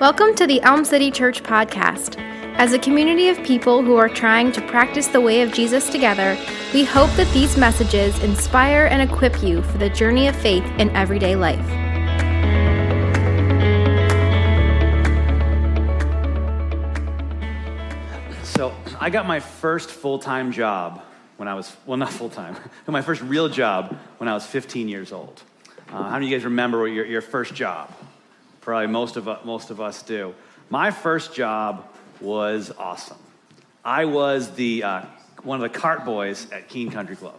Welcome to the Elm City Church podcast. As a community of people who are trying to practice the way of Jesus together, we hope that these messages inspire and equip you for the journey of faith in everyday life. So, I got my first full time job when I was, well, not full time, my first real job when I was 15 years old. Uh, how many of you guys remember your, your first job? Probably most of, most of us do. My first job was awesome. I was the, uh, one of the cart boys at Keene Country Club.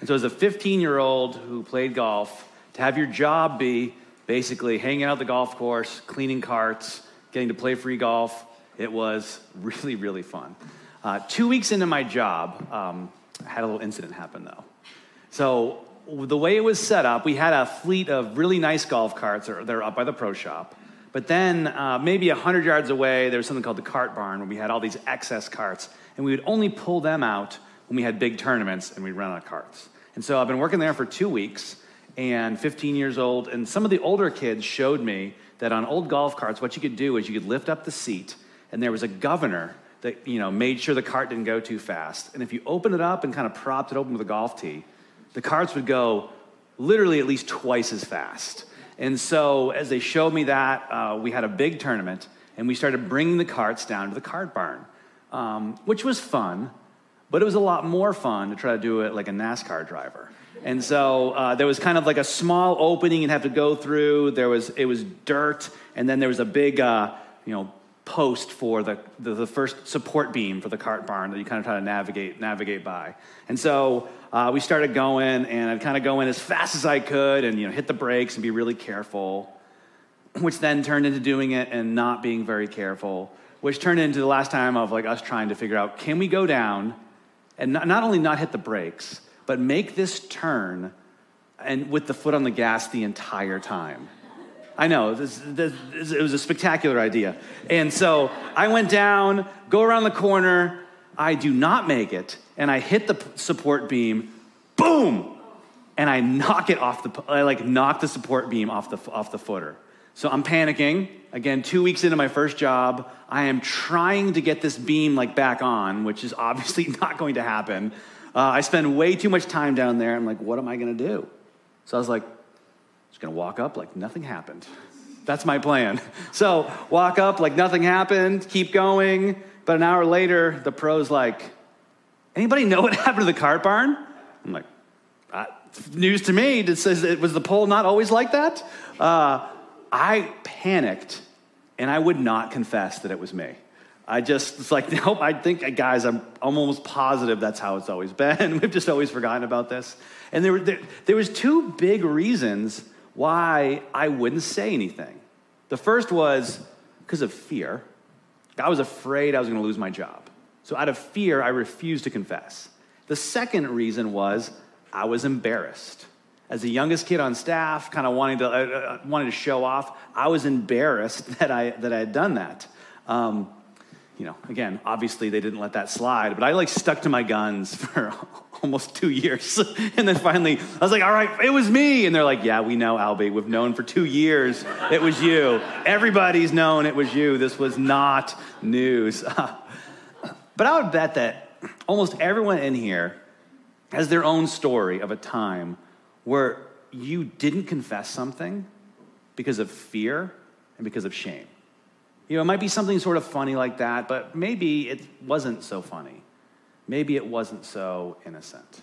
And so, as a 15 year old who played golf, to have your job be basically hanging out the golf course, cleaning carts, getting to play free golf, it was really, really fun. Uh, two weeks into my job, um, I had a little incident happen though. So, the way it was set up, we had a fleet of really nice golf carts. They're up by the pro shop. But then, uh, maybe 100 yards away, there was something called the cart barn where we had all these excess carts. And we would only pull them out when we had big tournaments and we'd run out of carts. And so I've been working there for two weeks and 15 years old. And some of the older kids showed me that on old golf carts, what you could do is you could lift up the seat and there was a governor that you know made sure the cart didn't go too fast. And if you open it up and kind of propped it open with a golf tee, the carts would go literally at least twice as fast. And so, as they showed me that, uh, we had a big tournament, and we started bringing the carts down to the cart barn, um, which was fun, but it was a lot more fun to try to do it like a NASCAR driver. And so uh, there was kind of like a small opening you'd have to go through. There was it was dirt, and then there was a big, uh, you know, post for the, the, the, first support beam for the cart barn that you kind of try to navigate navigate by. And so uh, we started going, and I'd kind of go in as fast as I could, and you know hit the brakes and be really careful, which then turned into doing it and not being very careful, which turned into the last time of like us trying to figure out can we go down and not, not only not hit the brakes, but make this turn and with the foot on the gas the entire time. I know, this, this, this, it was a spectacular idea. And so I went down, go around the corner, I do not make it, and I hit the support beam, boom! And I knock it off the, I like knock the support beam off the, off the footer. So I'm panicking. Again, two weeks into my first job, I am trying to get this beam like back on, which is obviously not going to happen. Uh, I spend way too much time down there. I'm like, what am I going to do? So I was like, just to walk up like nothing happened. That's my plan. So walk up like nothing happened, keep going. But an hour later, the pro's like, anybody know what happened to the cart barn? I'm like, uh, news to me. It says it was the pole not always like that. Uh, I panicked, and I would not confess that it was me. I just was like, nope, I think, guys, I'm, I'm almost positive that's how it's always been. We've just always forgotten about this. And there, were, there, there was two big reasons why I wouldn't say anything. The first was because of fear. I was afraid I was going to lose my job. So, out of fear, I refused to confess. The second reason was I was embarrassed. As the youngest kid on staff, kind of wanting to, uh, uh, wanting to show off, I was embarrassed that I, that I had done that. Um, you know, again, obviously they didn't let that slide, but I like stuck to my guns for almost two years. and then finally, I was like, all right, it was me. And they're like, yeah, we know, Albie. We've known for two years it was you. Everybody's known it was you. This was not news. but I would bet that almost everyone in here has their own story of a time where you didn't confess something because of fear and because of shame. You know, it might be something sort of funny like that, but maybe it wasn't so funny. Maybe it wasn't so innocent.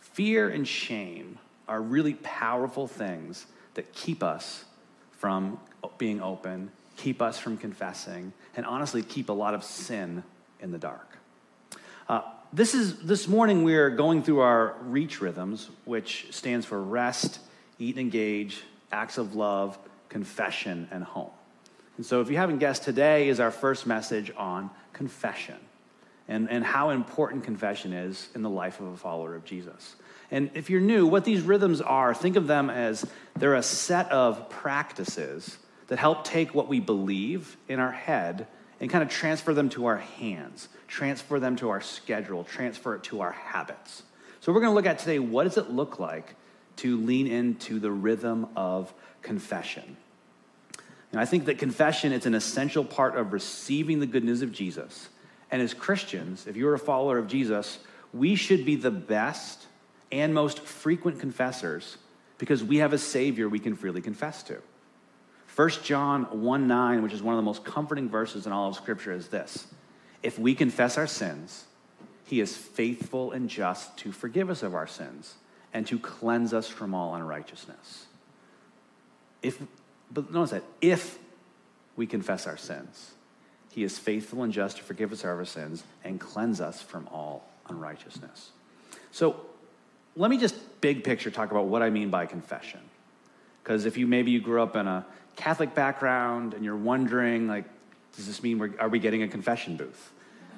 Fear and shame are really powerful things that keep us from being open, keep us from confessing, and honestly keep a lot of sin in the dark. Uh, this is this morning we're going through our reach rhythms, which stands for rest, eat, and engage, acts of love, confession, and home. And so, if you haven't guessed, today is our first message on confession and, and how important confession is in the life of a follower of Jesus. And if you're new, what these rhythms are, think of them as they're a set of practices that help take what we believe in our head and kind of transfer them to our hands, transfer them to our schedule, transfer it to our habits. So, we're going to look at today what does it look like to lean into the rhythm of confession. And I think that confession is an essential part of receiving the good news of Jesus. And as Christians, if you're a follower of Jesus, we should be the best and most frequent confessors because we have a Savior we can freely confess to. 1 John 1 9, which is one of the most comforting verses in all of Scripture, is this If we confess our sins, he is faithful and just to forgive us of our sins and to cleanse us from all unrighteousness. If, but notice that, if we confess our sins, he is faithful and just to forgive us our sins and cleanse us from all unrighteousness. So let me just big picture talk about what I mean by confession. Because if you maybe you grew up in a Catholic background and you're wondering, like, does this mean we're, are we getting a confession booth?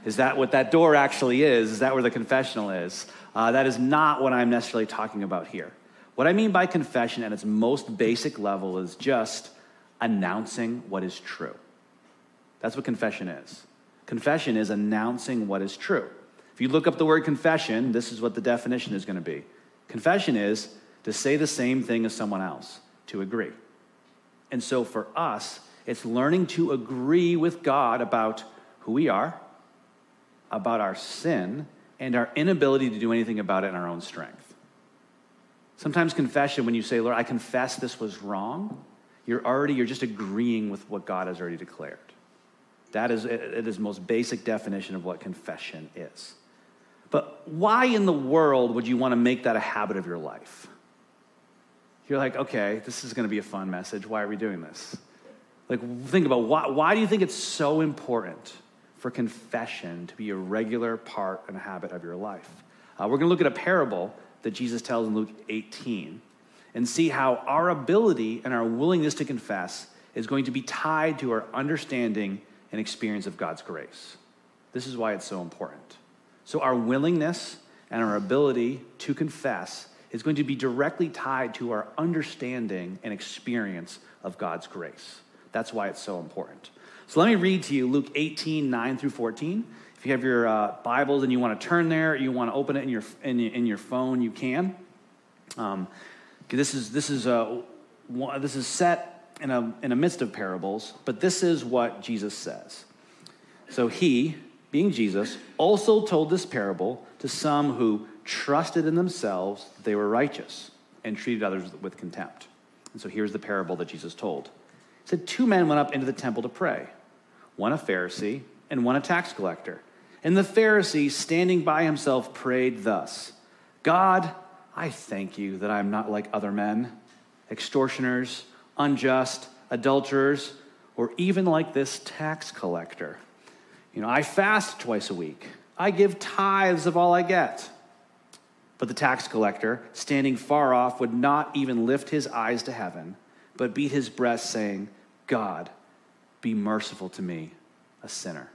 Is that what that door actually is? Is that where the confessional is? Uh, that is not what I'm necessarily talking about here. What I mean by confession at its most basic level is just announcing what is true. That's what confession is. Confession is announcing what is true. If you look up the word confession, this is what the definition is going to be. Confession is to say the same thing as someone else, to agree. And so for us, it's learning to agree with God about who we are, about our sin, and our inability to do anything about it in our own strength. Sometimes confession, when you say, Lord, I confess this was wrong, you're already, you're just agreeing with what God has already declared. That is, it is most basic definition of what confession is. But why in the world would you want to make that a habit of your life? You're like, okay, this is going to be a fun message. Why are we doing this? Like, think about why, why do you think it's so important for confession to be a regular part and habit of your life? Uh, we're going to look at a parable that Jesus tells in Luke 18 and see how our ability and our willingness to confess is going to be tied to our understanding and experience of God's grace. This is why it's so important. So, our willingness and our ability to confess is going to be directly tied to our understanding and experience of God's grace. That's why it's so important. So, let me read to you Luke 18, 9 through 14. If you have your uh, Bibles and you want to turn there, you want to open it in your, in, in your phone, you can. Um, this is, this is, a, this is set in a, in a midst of parables, but this is what Jesus says. So he, being Jesus, also told this parable to some who trusted in themselves that they were righteous and treated others with contempt. And so here's the parable that Jesus told. He said, Two men went up into the temple to pray, one a Pharisee and one a tax collector. And the Pharisee, standing by himself, prayed thus God, I thank you that I am not like other men, extortioners, unjust, adulterers, or even like this tax collector. You know, I fast twice a week, I give tithes of all I get. But the tax collector, standing far off, would not even lift his eyes to heaven, but beat his breast, saying, God, be merciful to me, a sinner.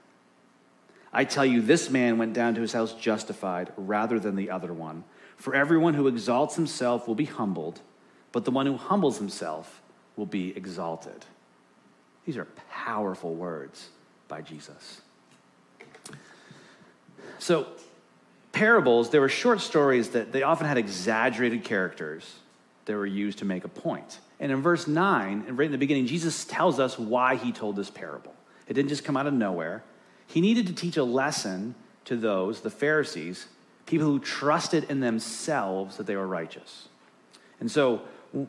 I tell you, this man went down to his house justified rather than the other one. For everyone who exalts himself will be humbled, but the one who humbles himself will be exalted. These are powerful words by Jesus. So, parables, there were short stories that they often had exaggerated characters that were used to make a point. And in verse 9, and right in the beginning, Jesus tells us why he told this parable. It didn't just come out of nowhere. He needed to teach a lesson to those, the Pharisees, people who trusted in themselves that they were righteous. And so,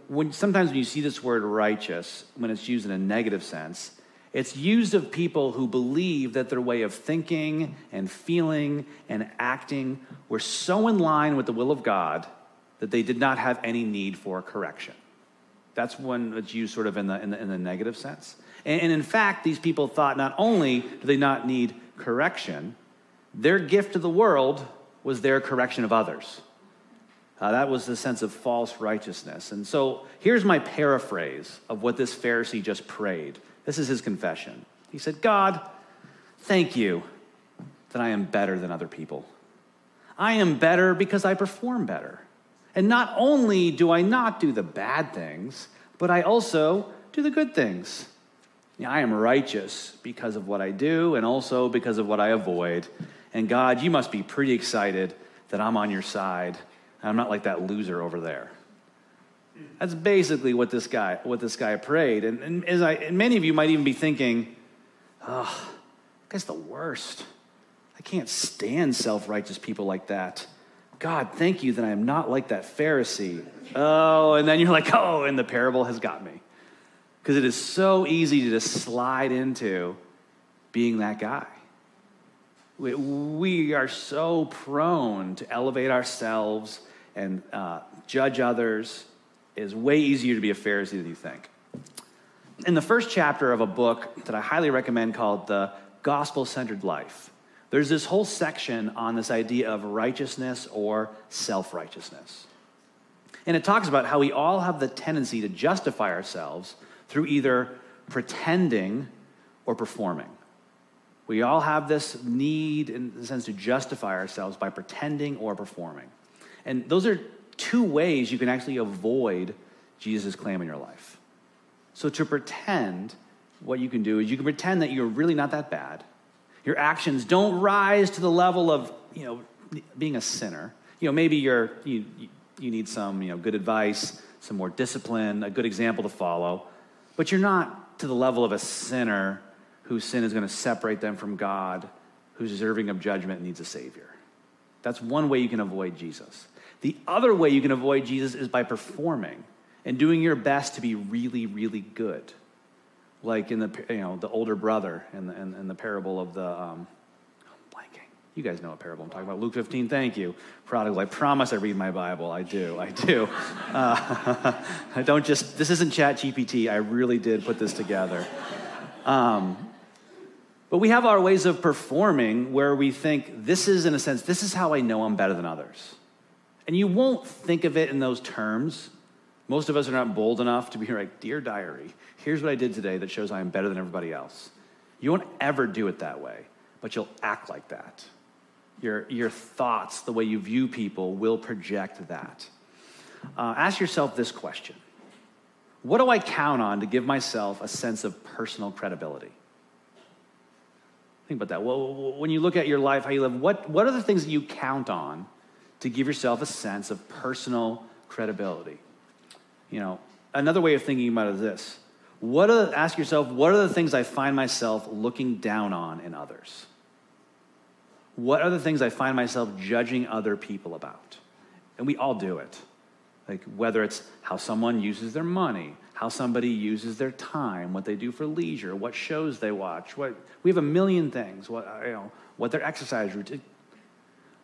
when, sometimes when you see this word righteous, when it's used in a negative sense, it's used of people who believe that their way of thinking and feeling and acting were so in line with the will of God that they did not have any need for correction. That's when it's used sort of in the, in the, in the negative sense. And, and in fact, these people thought not only do they not need correction, their gift to the world was their correction of others. Uh, that was the sense of false righteousness. And so here's my paraphrase of what this Pharisee just prayed. This is his confession. He said, God, thank you that I am better than other people. I am better because I perform better. And not only do I not do the bad things, but I also do the good things. I am righteous because of what I do and also because of what I avoid. And God, you must be pretty excited that I'm on your side I'm not like that loser over there. That's basically what this guy, what this guy prayed. And, and as I, and many of you might even be thinking, oh, guy's the worst. I can't stand self righteous people like that. God, thank you that I am not like that Pharisee. Oh, and then you're like, oh, and the parable has got me. Because it is so easy to just slide into being that guy. We, we are so prone to elevate ourselves and uh, judge others. is way easier to be a Pharisee than you think. In the first chapter of a book that I highly recommend called The Gospel Centered Life, there's this whole section on this idea of righteousness or self righteousness. And it talks about how we all have the tendency to justify ourselves through either pretending or performing. We all have this need, in the sense, to justify ourselves by pretending or performing. And those are two ways you can actually avoid Jesus' claim in your life. So, to pretend, what you can do is you can pretend that you're really not that bad. Your actions don't rise to the level of, you know, being a sinner. You know, maybe you're, you, you need some, you know, good advice, some more discipline, a good example to follow, but you're not to the level of a sinner whose sin is going to separate them from God, who's deserving of judgment and needs a Savior. That's one way you can avoid Jesus. The other way you can avoid Jesus is by performing and doing your best to be really, really good. Like in the, you know, the older brother in the, in, in the parable of the, um, blanking. You guys know what parable I'm talking about. Luke 15, thank you. Prodigal, I promise I read my Bible. I do, I do. Uh, I don't just, this isn't chat GPT. I really did put this together. Um, but we have our ways of performing where we think this is, in a sense, this is how I know I'm better than others. And you won't think of it in those terms. Most of us are not bold enough to be like, Dear diary, here's what I did today that shows I am better than everybody else. You won't ever do it that way, but you'll act like that. Your, your thoughts, the way you view people, will project that. Uh, ask yourself this question What do I count on to give myself a sense of personal credibility? Think about that. Well, when you look at your life, how you live, what, what are the things that you count on to give yourself a sense of personal credibility? You know, another way of thinking about it is this. What are, ask yourself, what are the things I find myself looking down on in others? What are the things I find myself judging other people about? And we all do it. Like whether it's how someone uses their money, how somebody uses their time, what they do for leisure, what shows they watch. What, we have a million things. What, you know, what their exercise routine.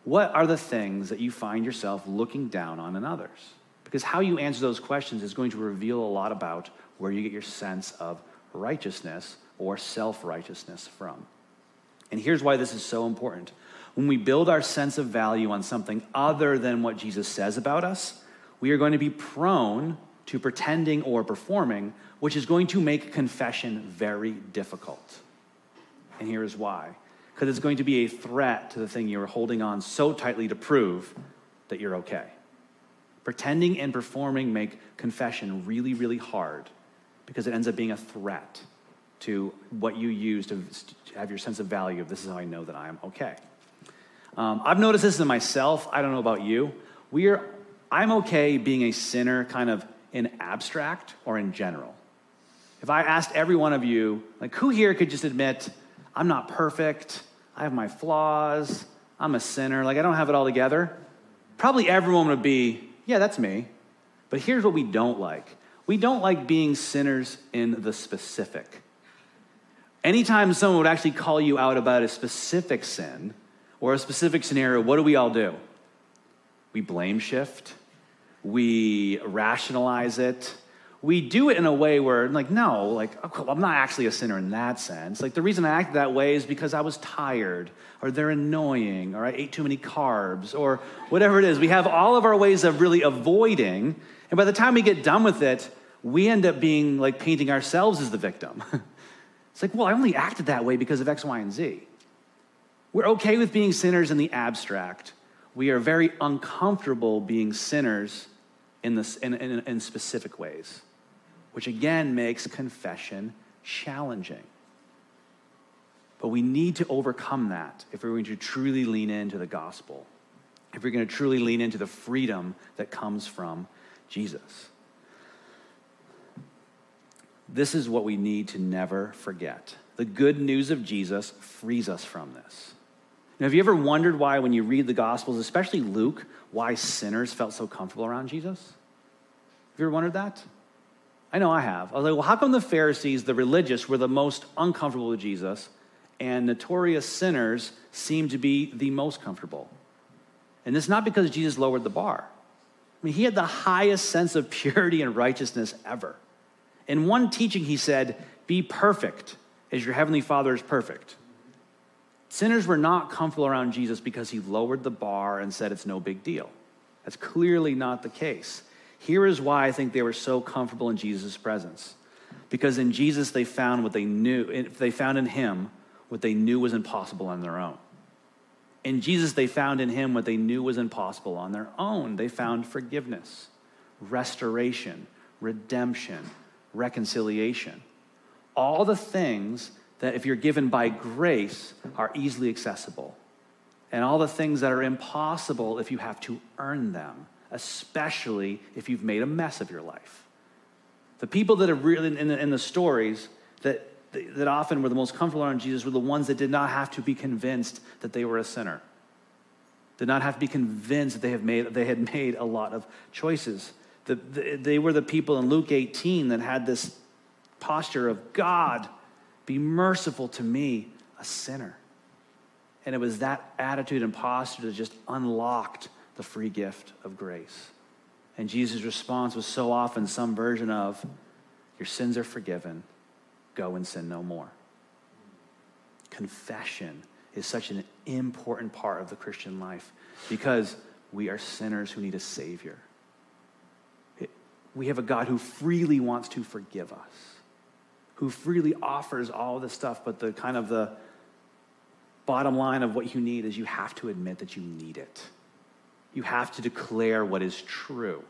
What are the things that you find yourself looking down on in others? Because how you answer those questions is going to reveal a lot about where you get your sense of righteousness or self righteousness from. And here's why this is so important. When we build our sense of value on something other than what Jesus says about us, we are going to be prone to pretending or performing, which is going to make confession very difficult. And here is why because it's going to be a threat to the thing you're holding on so tightly to prove that you're okay. Pretending and performing make confession really, really hard because it ends up being a threat to what you use to have your sense of value of this is how I know that I am okay. Um, I've noticed this in myself. I don't know about you. We are, I'm okay being a sinner kind of in abstract or in general? If I asked every one of you, like, who here could just admit, I'm not perfect, I have my flaws, I'm a sinner, like, I don't have it all together? Probably everyone would be, yeah, that's me. But here's what we don't like we don't like being sinners in the specific. Anytime someone would actually call you out about a specific sin or a specific scenario, what do we all do? We blame shift we rationalize it. We do it in a way where, like, no, like, oh, I'm not actually a sinner in that sense. Like, the reason I acted that way is because I was tired, or they're annoying, or I ate too many carbs, or whatever it is. We have all of our ways of really avoiding, and by the time we get done with it, we end up being like painting ourselves as the victim. it's like, well, I only acted that way because of X, Y, and Z. We're okay with being sinners in the abstract. We are very uncomfortable being sinners in, this, in, in, in specific ways, which again makes confession challenging. But we need to overcome that if we're going to truly lean into the gospel, if we're going to truly lean into the freedom that comes from Jesus. this is what we need to never forget. The good news of Jesus frees us from this. Now, have you ever wondered why, when you read the Gospels, especially Luke, why sinners felt so comfortable around Jesus? Have you ever wondered that? I know I have. I was like, well, how come the Pharisees, the religious, were the most uncomfortable with Jesus, and notorious sinners seemed to be the most comfortable? And it's not because Jesus lowered the bar. I mean, he had the highest sense of purity and righteousness ever. In one teaching, he said, Be perfect as your heavenly Father is perfect. Sinners were not comfortable around Jesus because he lowered the bar and said it's no big deal. That's clearly not the case. Here is why I think they were so comfortable in Jesus' presence. Because in Jesus they found what they knew, they found in him what they knew was impossible on their own. In Jesus, they found in him what they knew was impossible on their own. They found forgiveness, restoration, redemption, reconciliation. All the things that, if you're given by grace, are easily accessible. And all the things that are impossible if you have to earn them, especially if you've made a mess of your life. The people that are really in the, in the stories that that often were the most comfortable around Jesus were the ones that did not have to be convinced that they were a sinner, did not have to be convinced that they, have made, they had made a lot of choices. The, the, they were the people in Luke 18 that had this posture of God, be merciful to me, a sinner. And it was that attitude and posture that just unlocked the free gift of grace. And Jesus' response was so often some version of, Your sins are forgiven go and sin no more. Confession is such an important part of the Christian life because we are sinners who need a Savior. we have a God who freely wants to forgive us, who freely offers all this stuff, but the kind of the bottom line of what you need is you have to admit that you need it. You have to declare what is true.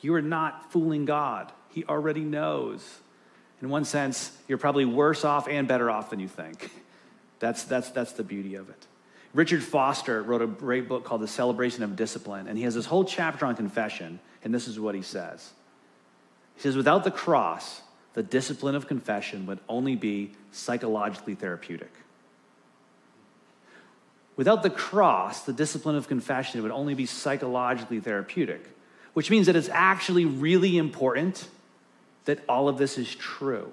You are not fooling God. He already knows in one sense, you're probably worse off and better off than you think. That's, that's, that's the beauty of it. Richard Foster wrote a great book called The Celebration of Discipline, and he has this whole chapter on confession, and this is what he says. He says, Without the cross, the discipline of confession would only be psychologically therapeutic. Without the cross, the discipline of confession would only be psychologically therapeutic, which means that it's actually really important that all of this is true.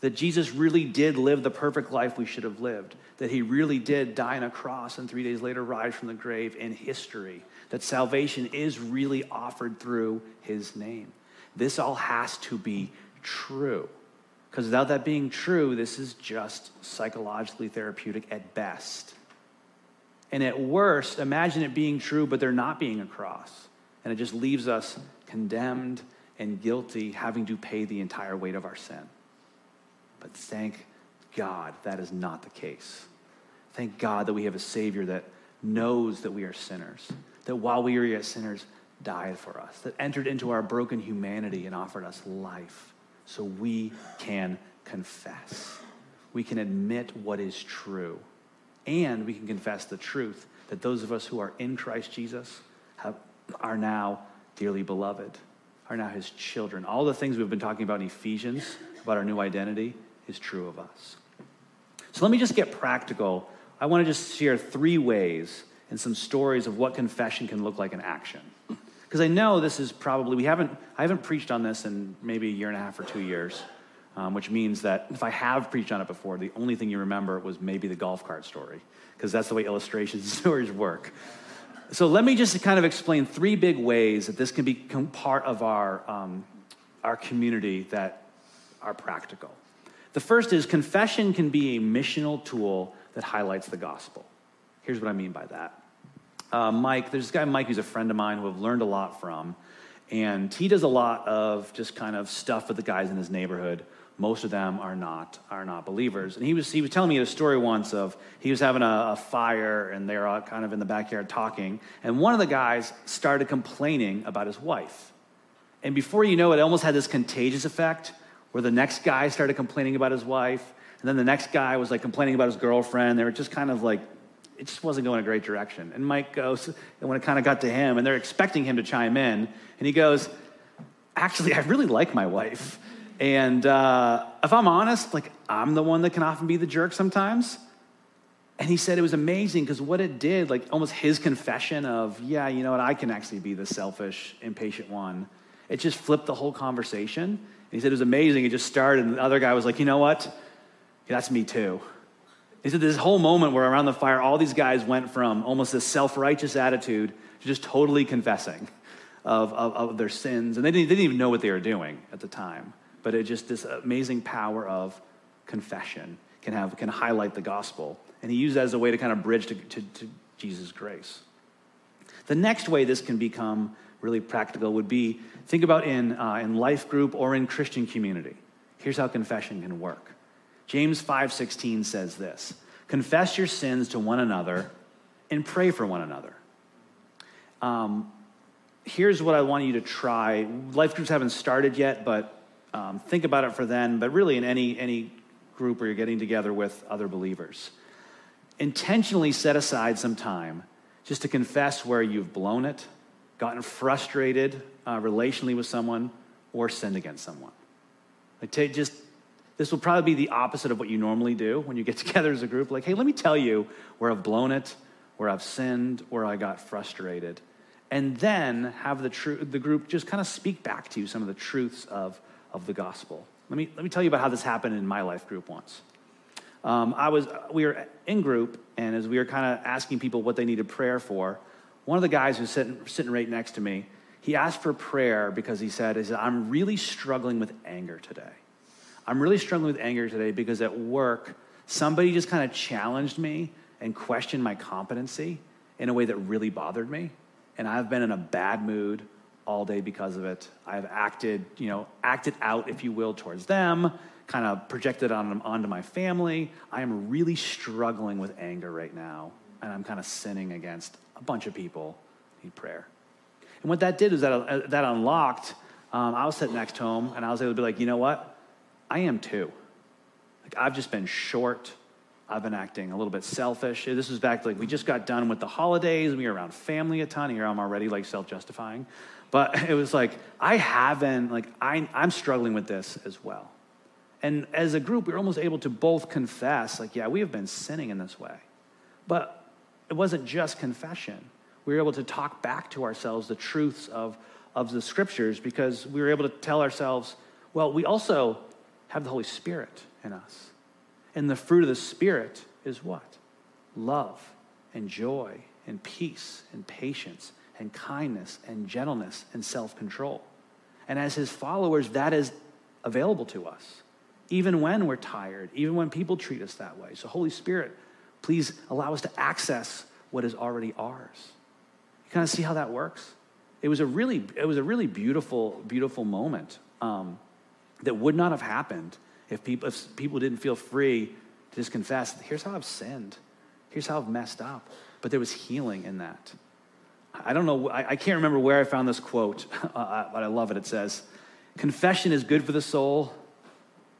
That Jesus really did live the perfect life we should have lived. That he really did die on a cross and three days later rise from the grave in history. That salvation is really offered through his name. This all has to be true. Because without that being true, this is just psychologically therapeutic at best. And at worst, imagine it being true, but there not being a cross. And it just leaves us condemned and guilty, having to pay the entire weight of our sin. But thank God that is not the case. Thank God that we have a Savior that knows that we are sinners, that while we are yet sinners, died for us, that entered into our broken humanity and offered us life so we can confess. We can admit what is true, and we can confess the truth that those of us who are in Christ Jesus have, are now dearly beloved are now his children. All the things we've been talking about in Ephesians, about our new identity, is true of us. So let me just get practical. I want to just share three ways and some stories of what confession can look like in action. Because I know this is probably, we haven't, I haven't preached on this in maybe a year and a half or two years, um, which means that if I have preached on it before, the only thing you remember was maybe the golf cart story, because that's the way illustrations stories work. So let me just kind of explain three big ways that this can become part of our, um, our community that are practical. The first is confession can be a missional tool that highlights the gospel. Here's what I mean by that. Uh, Mike, there's this guy Mike who's a friend of mine who I've learned a lot from, and he does a lot of just kind of stuff with the guys in his neighborhood most of them are not are not believers. And he was he was telling me a story once of he was having a, a, fire and they're all kind of in the backyard talking, and one of the guys started complaining about his wife. And before you know it, it almost had this contagious effect where the next guy started complaining about his wife, and then the next guy was like complaining about his girlfriend. They were just kind of like it just wasn't going a great direction. And Mike goes, and when it kind of got to him, and they're expecting him to chime in, and he goes, Actually, I really like my wife And uh, if I'm honest, like I'm the one that can often be the jerk sometimes. And he said it was amazing because what it did, like almost his confession of, yeah, you know what, I can actually be the selfish, impatient one. It just flipped the whole conversation. And he said it was amazing. It just started, and the other guy was like, you know what? Yeah, that's me too. He said this whole moment where around the fire, all these guys went from almost this self righteous attitude to just totally confessing of, of, of their sins. And they didn't, they didn't even know what they were doing at the time. But it just, this amazing power of confession can, have, can highlight the gospel. And he used that as a way to kind of bridge to, to, to Jesus' grace. The next way this can become really practical would be think about in, uh, in life group or in Christian community. Here's how confession can work. James 5:16 says this: "Confess your sins to one another and pray for one another." Um, here's what I want you to try. Life groups haven't started yet, but um, think about it for then. But really, in any any group where you're getting together with other believers, intentionally set aside some time just to confess where you've blown it, gotten frustrated uh, relationally with someone, or sinned against someone. Like, take, just this will probably be the opposite of what you normally do when you get together as a group. Like, hey, let me tell you where I've blown it, where I've sinned, where I got frustrated. And then have the, tr- the group just kind of speak back to you some of the truths of, of the gospel. Let me, let me tell you about how this happened in my life group once. Um, I was, we were in group, and as we were kind of asking people what they needed prayer for, one of the guys who's sitting, sitting right next to me, he asked for prayer because he said, he said, I'm really struggling with anger today. I'm really struggling with anger today because at work, somebody just kind of challenged me and questioned my competency in a way that really bothered me. And I've been in a bad mood all day because of it. I've acted, you know, acted out, if you will, towards them kind of projected on, onto my family. I am really struggling with anger right now, and I'm kind of sinning against a bunch of people. Need prayer. And what that did is that, uh, that unlocked, um, I was sitting next to him, and I was able to be like, you know what? I am too. Like, I've just been short. I've been acting a little bit selfish. This was back like we just got done with the holidays. We were around family a ton. Here I'm already like self-justifying, but it was like I haven't like I, I'm struggling with this as well. And as a group, we were almost able to both confess, like, yeah, we have been sinning in this way. But it wasn't just confession. We were able to talk back to ourselves the truths of, of the scriptures because we were able to tell ourselves, well, we also have the Holy Spirit in us. And the fruit of the Spirit is what? Love and joy and peace and patience and kindness and gentleness and self control. And as his followers, that is available to us even when we're tired, even when people treat us that way. So, Holy Spirit, please allow us to access what is already ours. You kind of see how that works? It was a really, it was a really beautiful, beautiful moment um, that would not have happened if people, if people didn't feel free to just confess, here's how I've sinned, here's how I've messed up. But there was healing in that. I don't know, I, I can't remember where I found this quote, uh, but I love it. It says, Confession is good for the soul,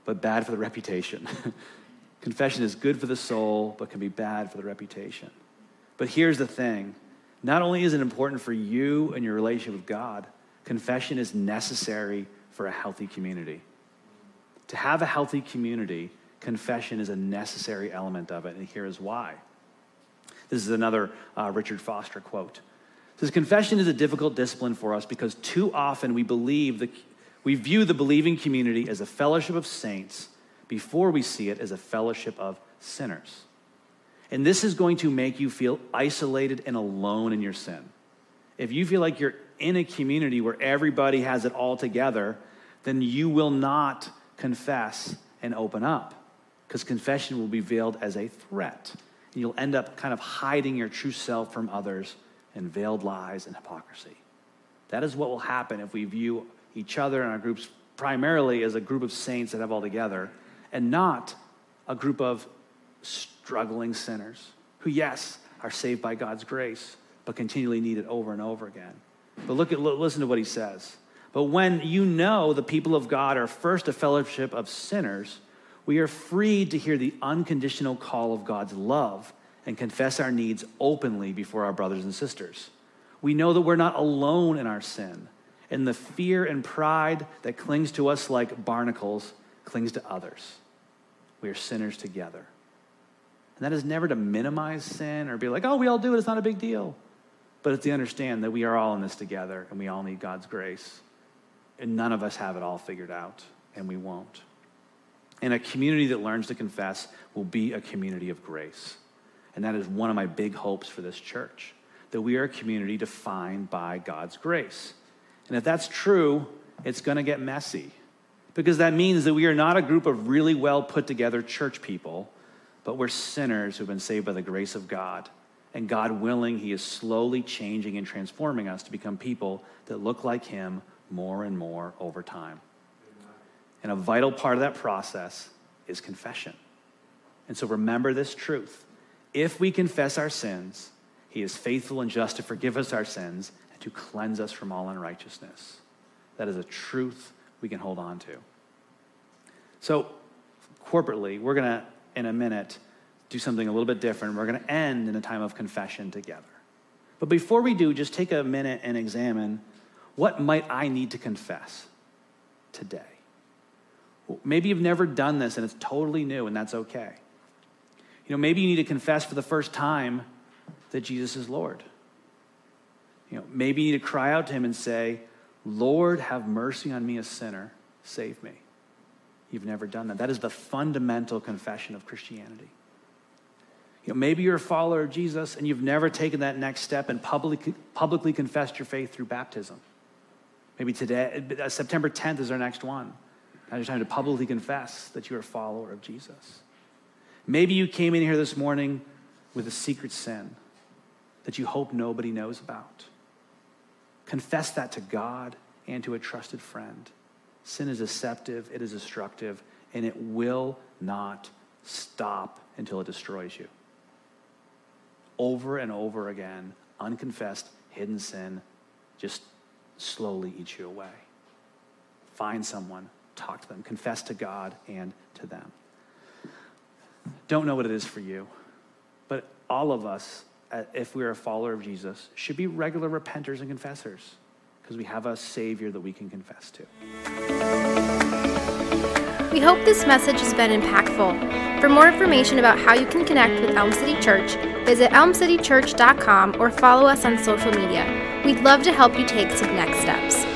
but bad for the reputation. Confession is good for the soul, but can be bad for the reputation. But here's the thing not only is it important for you and your relationship with God, confession is necessary for a healthy community. To have a healthy community, confession is a necessary element of it, and here is why. This is another uh, Richard Foster quote. It says, Confession is a difficult discipline for us because too often we believe the, we view the believing community as a fellowship of saints before we see it as a fellowship of sinners. And this is going to make you feel isolated and alone in your sin. If you feel like you're in a community where everybody has it all together, then you will not confess and open up because confession will be veiled as a threat. And you'll end up kind of hiding your true self from others in veiled lies and hypocrisy. That is what will happen if we view each other and our groups primarily as a group of saints that have all together and not a group of struggling sinners who, yes, are saved by God's grace, but continually need it over and over again. But look at, listen to what he says. But when you know the people of God are first a fellowship of sinners, we are freed to hear the unconditional call of God's love and confess our needs openly before our brothers and sisters. We know that we're not alone in our sin And the fear and pride that clings to us like barnacles clings to others. We are sinners together. And that is never to minimize sin or be like, oh, we all do it, it's not a big deal. But it's to understand that we are all in this together and we all need God's grace. And none of us have it all figured out, and we won't. And a community that learns to confess will be a community of grace. And that is one of my big hopes for this church that we are a community defined by God's grace. And if that's true, it's going to get messy because that means that we are not a group of really well put together church people, but we're sinners who've been saved by the grace of God. And God willing, He is slowly changing and transforming us to become people that look like Him more and more over time. And a vital part of that process is confession. And so remember this truth. If we confess our sins, he is faithful and just to forgive us our sins and to cleanse us from all unrighteousness. That is a truth we can hold on to. So, corporately, we're going to, in a minute, do something a little bit different. We're going to end in a time of confession together. But before we do, just take a minute and examine what might I need to confess today? Maybe you've never done this and it's totally new, and that's okay. You know, maybe you need to confess for the first time that Jesus is Lord. You know, maybe you need to cry out to him and say, Lord, have mercy on me, a sinner. Save me. You've never done that. That is the fundamental confession of Christianity. You know, maybe you're a follower of Jesus and you've never taken that next step and publicly, publicly confessed your faith through baptism. Maybe today, uh, September 10th is our next one. Now you're time to publicly confess that you're a follower of Jesus. Maybe you came in here this morning with a secret sin that you hope nobody knows about. Confess that to God and to a trusted friend. Sin is deceptive, it is destructive, and it will not stop until it destroys you. Over and over again, unconfessed, hidden sin just slowly eat you away. Find someone, talk to them, confess to God and to them. Don't know what it is for you, but all of us, uh, if we're a follower of Jesus, should be regular repenters and confessors because we have a Savior that we can confess to. We hope this message has been impactful. For more information about how you can connect with Elm City Church, visit elmcitychurch.com or follow us on social media. We'd love to help you take some next steps.